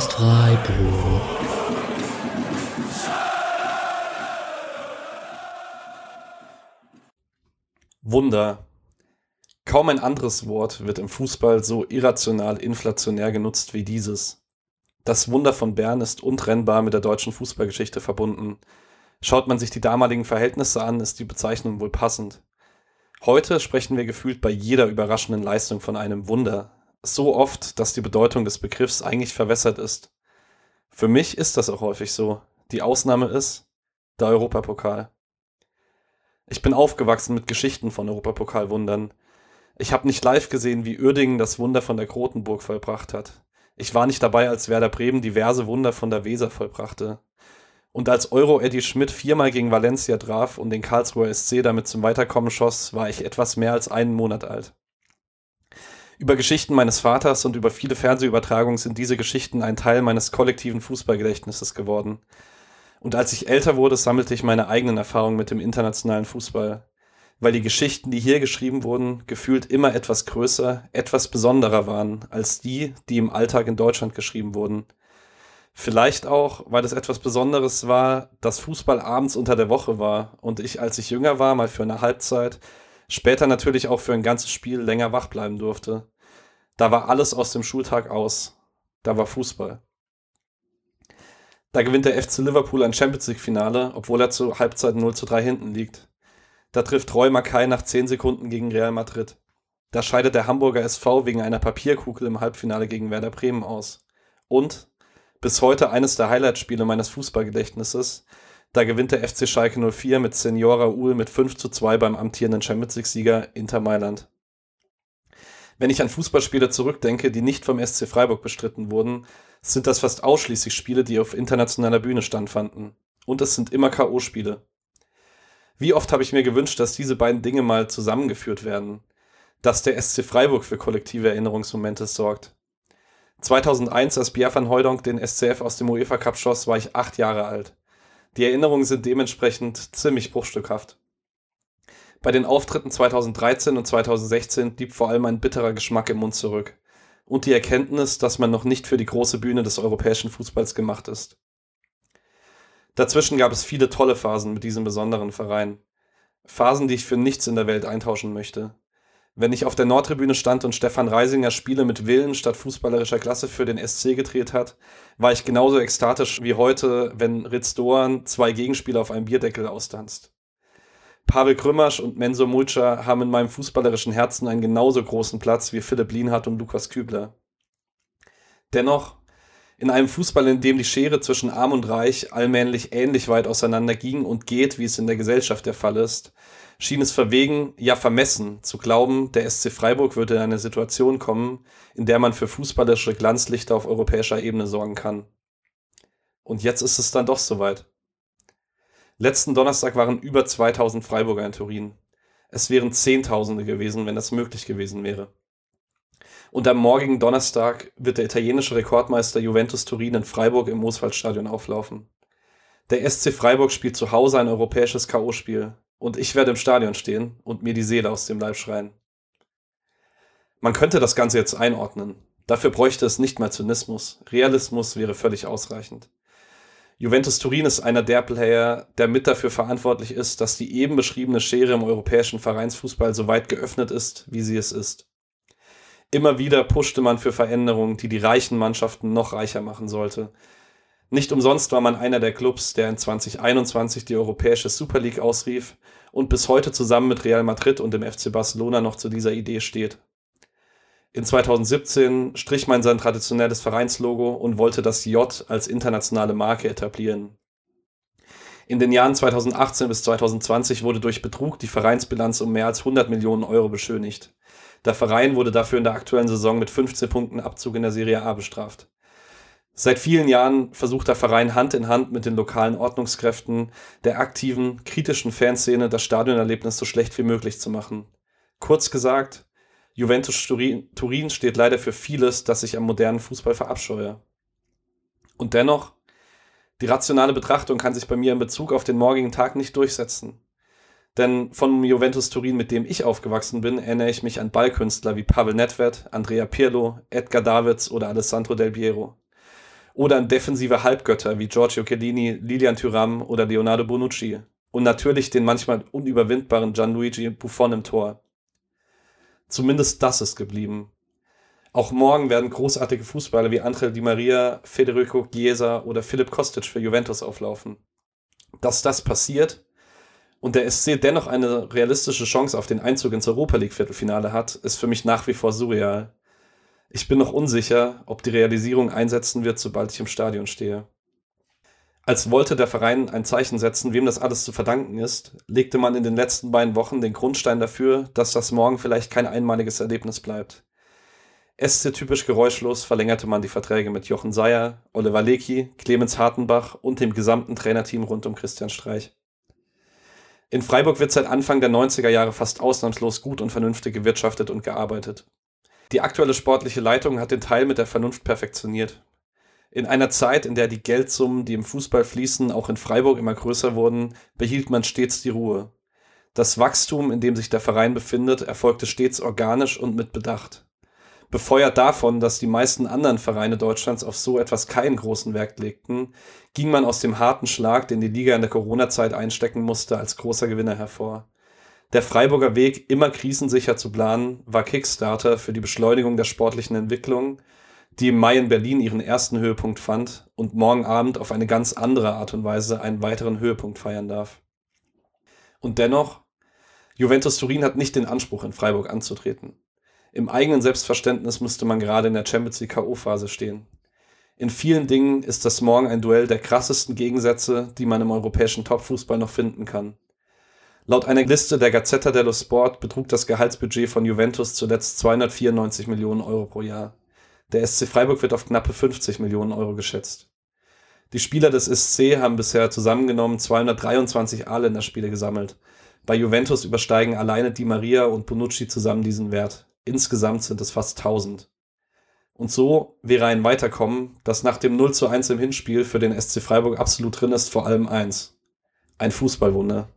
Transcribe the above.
Podcast Freiburg. Wunder. Kaum ein anderes Wort wird im Fußball so irrational inflationär genutzt wie dieses. Das Wunder von Bern ist untrennbar mit der deutschen Fußballgeschichte verbunden. Schaut man sich die damaligen Verhältnisse an, ist die Bezeichnung wohl passend. Heute sprechen wir gefühlt bei jeder überraschenden Leistung von einem Wunder. So oft, dass die Bedeutung des Begriffs eigentlich verwässert ist. Für mich ist das auch häufig so. Die Ausnahme ist der Europapokal. Ich bin aufgewachsen mit Geschichten von Europapokalwundern. Ich habe nicht live gesehen, wie Uerdingen das Wunder von der Krotenburg vollbracht hat. Ich war nicht dabei, als Werder Bremen diverse Wunder von der Weser vollbrachte. Und als Euro Eddie Schmidt viermal gegen Valencia traf und den Karlsruher SC damit zum Weiterkommen schoss, war ich etwas mehr als einen Monat alt. Über Geschichten meines Vaters und über viele Fernsehübertragungen sind diese Geschichten ein Teil meines kollektiven Fußballgedächtnisses geworden. Und als ich älter wurde, sammelte ich meine eigenen Erfahrungen mit dem internationalen Fußball weil die Geschichten, die hier geschrieben wurden, gefühlt immer etwas größer, etwas besonderer waren als die, die im Alltag in Deutschland geschrieben wurden. Vielleicht auch, weil es etwas Besonderes war, dass Fußball abends unter der Woche war und ich, als ich jünger war, mal für eine Halbzeit, später natürlich auch für ein ganzes Spiel länger wach bleiben durfte. Da war alles aus dem Schultag aus. Da war Fußball. Da gewinnt der FC Liverpool ein Champions League Finale, obwohl er zur Halbzeit 0 zu 3 hinten liegt. Da trifft Roy Mackay nach 10 Sekunden gegen Real Madrid. Da scheidet der Hamburger SV wegen einer Papierkugel im Halbfinale gegen Werder Bremen aus. Und bis heute eines der Highlightspiele meines Fußballgedächtnisses. Da gewinnt der FC Schalke 04 mit Senora Uhl mit 5 zu 2 beim amtierenden Champions League-Sieger Inter Mailand. Wenn ich an Fußballspiele zurückdenke, die nicht vom SC Freiburg bestritten wurden, sind das fast ausschließlich Spiele, die auf internationaler Bühne standfanden. Und es sind immer K.O.-Spiele. Wie oft habe ich mir gewünscht, dass diese beiden Dinge mal zusammengeführt werden. Dass der SC Freiburg für kollektive Erinnerungsmomente sorgt. 2001, als Pierre van Hooydonk den SCF aus dem UEFA Cup schoss, war ich acht Jahre alt. Die Erinnerungen sind dementsprechend ziemlich bruchstückhaft. Bei den Auftritten 2013 und 2016 blieb vor allem ein bitterer Geschmack im Mund zurück. Und die Erkenntnis, dass man noch nicht für die große Bühne des europäischen Fußballs gemacht ist. Dazwischen gab es viele tolle Phasen mit diesem besonderen Verein. Phasen, die ich für nichts in der Welt eintauschen möchte. Wenn ich auf der Nordtribüne stand und Stefan Reisinger Spiele mit Willen statt fußballerischer Klasse für den SC gedreht hat, war ich genauso ekstatisch wie heute, wenn Ritz Doan zwei Gegenspieler auf einem Bierdeckel austanzt. Pavel Krümmersch und Menzo Mulca haben in meinem fußballerischen Herzen einen genauso großen Platz wie Philipp Lienhardt und Lukas Kübler. Dennoch in einem Fußball, in dem die Schere zwischen Arm und Reich allmählich ähnlich weit auseinander ging und geht, wie es in der Gesellschaft der Fall ist, schien es verwegen, ja vermessen, zu glauben, der SC Freiburg würde in eine Situation kommen, in der man für fußballerische Glanzlichter auf europäischer Ebene sorgen kann. Und jetzt ist es dann doch soweit. Letzten Donnerstag waren über 2000 Freiburger in Turin. Es wären Zehntausende gewesen, wenn das möglich gewesen wäre. Und am morgigen Donnerstag wird der italienische Rekordmeister Juventus Turin in Freiburg im Mooswaldstadion auflaufen. Der SC Freiburg spielt zu Hause ein europäisches K.O.-Spiel. Und ich werde im Stadion stehen und mir die Seele aus dem Leib schreien. Man könnte das Ganze jetzt einordnen. Dafür bräuchte es nicht mal Zynismus. Realismus wäre völlig ausreichend. Juventus Turin ist einer der Player, der mit dafür verantwortlich ist, dass die eben beschriebene Schere im europäischen Vereinsfußball so weit geöffnet ist, wie sie es ist. Immer wieder pushte man für Veränderungen, die die reichen Mannschaften noch reicher machen sollte. Nicht umsonst war man einer der Clubs, der in 2021 die europäische Super League ausrief und bis heute zusammen mit Real Madrid und dem FC Barcelona noch zu dieser Idee steht. In 2017 strich man sein traditionelles Vereinslogo und wollte das J als internationale Marke etablieren. In den Jahren 2018 bis 2020 wurde durch Betrug die Vereinsbilanz um mehr als 100 Millionen Euro beschönigt. Der Verein wurde dafür in der aktuellen Saison mit 15 Punkten Abzug in der Serie A bestraft. Seit vielen Jahren versucht der Verein Hand in Hand mit den lokalen Ordnungskräften der aktiven, kritischen Fanszene das Stadionerlebnis so schlecht wie möglich zu machen. Kurz gesagt, Juventus Turin steht leider für vieles, das ich am modernen Fußball verabscheue. Und dennoch, die rationale Betrachtung kann sich bei mir in Bezug auf den morgigen Tag nicht durchsetzen. Denn von Juventus Turin, mit dem ich aufgewachsen bin, erinnere ich mich an Ballkünstler wie Pavel Nedved, Andrea Pirlo, Edgar Davids oder Alessandro Del Piero. Oder an defensive Halbgötter wie Giorgio Chiellini, Lilian Thuram oder Leonardo Bonucci. Und natürlich den manchmal unüberwindbaren Gianluigi Buffon im Tor. Zumindest das ist geblieben. Auch morgen werden großartige Fußballer wie Angel Di Maria, Federico Chiesa oder Philipp Kostic für Juventus auflaufen. Dass das passiert und der SC dennoch eine realistische Chance auf den Einzug ins Europa League Viertelfinale hat, ist für mich nach wie vor surreal. Ich bin noch unsicher, ob die Realisierung einsetzen wird, sobald ich im Stadion stehe. Als wollte der Verein ein Zeichen setzen, wem das alles zu verdanken ist, legte man in den letzten beiden Wochen den Grundstein dafür, dass das morgen vielleicht kein einmaliges Erlebnis bleibt. SC-typisch geräuschlos verlängerte man die Verträge mit Jochen Seyer, Oliver Lecky, Clemens Hartenbach und dem gesamten Trainerteam rund um Christian Streich. In Freiburg wird seit Anfang der 90er Jahre fast ausnahmslos gut und vernünftig gewirtschaftet und gearbeitet. Die aktuelle sportliche Leitung hat den Teil mit der Vernunft perfektioniert. In einer Zeit, in der die Geldsummen, die im Fußball fließen, auch in Freiburg immer größer wurden, behielt man stets die Ruhe. Das Wachstum, in dem sich der Verein befindet, erfolgte stets organisch und mit Bedacht befeuert davon, dass die meisten anderen Vereine Deutschlands auf so etwas keinen großen Wert legten, ging man aus dem harten Schlag, den die Liga in der Corona-Zeit einstecken musste, als großer Gewinner hervor. Der Freiburger Weg, immer krisensicher zu planen, war Kickstarter für die Beschleunigung der sportlichen Entwicklung, die im Mai in Berlin ihren ersten Höhepunkt fand und morgen Abend auf eine ganz andere Art und Weise einen weiteren Höhepunkt feiern darf. Und dennoch, Juventus Turin hat nicht den Anspruch, in Freiburg anzutreten. Im eigenen Selbstverständnis müsste man gerade in der Champions League K.O.-Phase stehen. In vielen Dingen ist das morgen ein Duell der krassesten Gegensätze, die man im europäischen Topfußball noch finden kann. Laut einer Liste der Gazzetta dello Sport betrug das Gehaltsbudget von Juventus zuletzt 294 Millionen Euro pro Jahr. Der SC Freiburg wird auf knappe 50 Millionen Euro geschätzt. Die Spieler des SC haben bisher zusammengenommen 223 A-Länderspiele gesammelt. Bei Juventus übersteigen alleine Di Maria und Bonucci zusammen diesen Wert. Insgesamt sind es fast 1000. Und so wäre ein Weiterkommen, das nach dem 0 zu 1 im Hinspiel für den SC Freiburg absolut drin ist, vor allem eins. Ein Fußballwunder.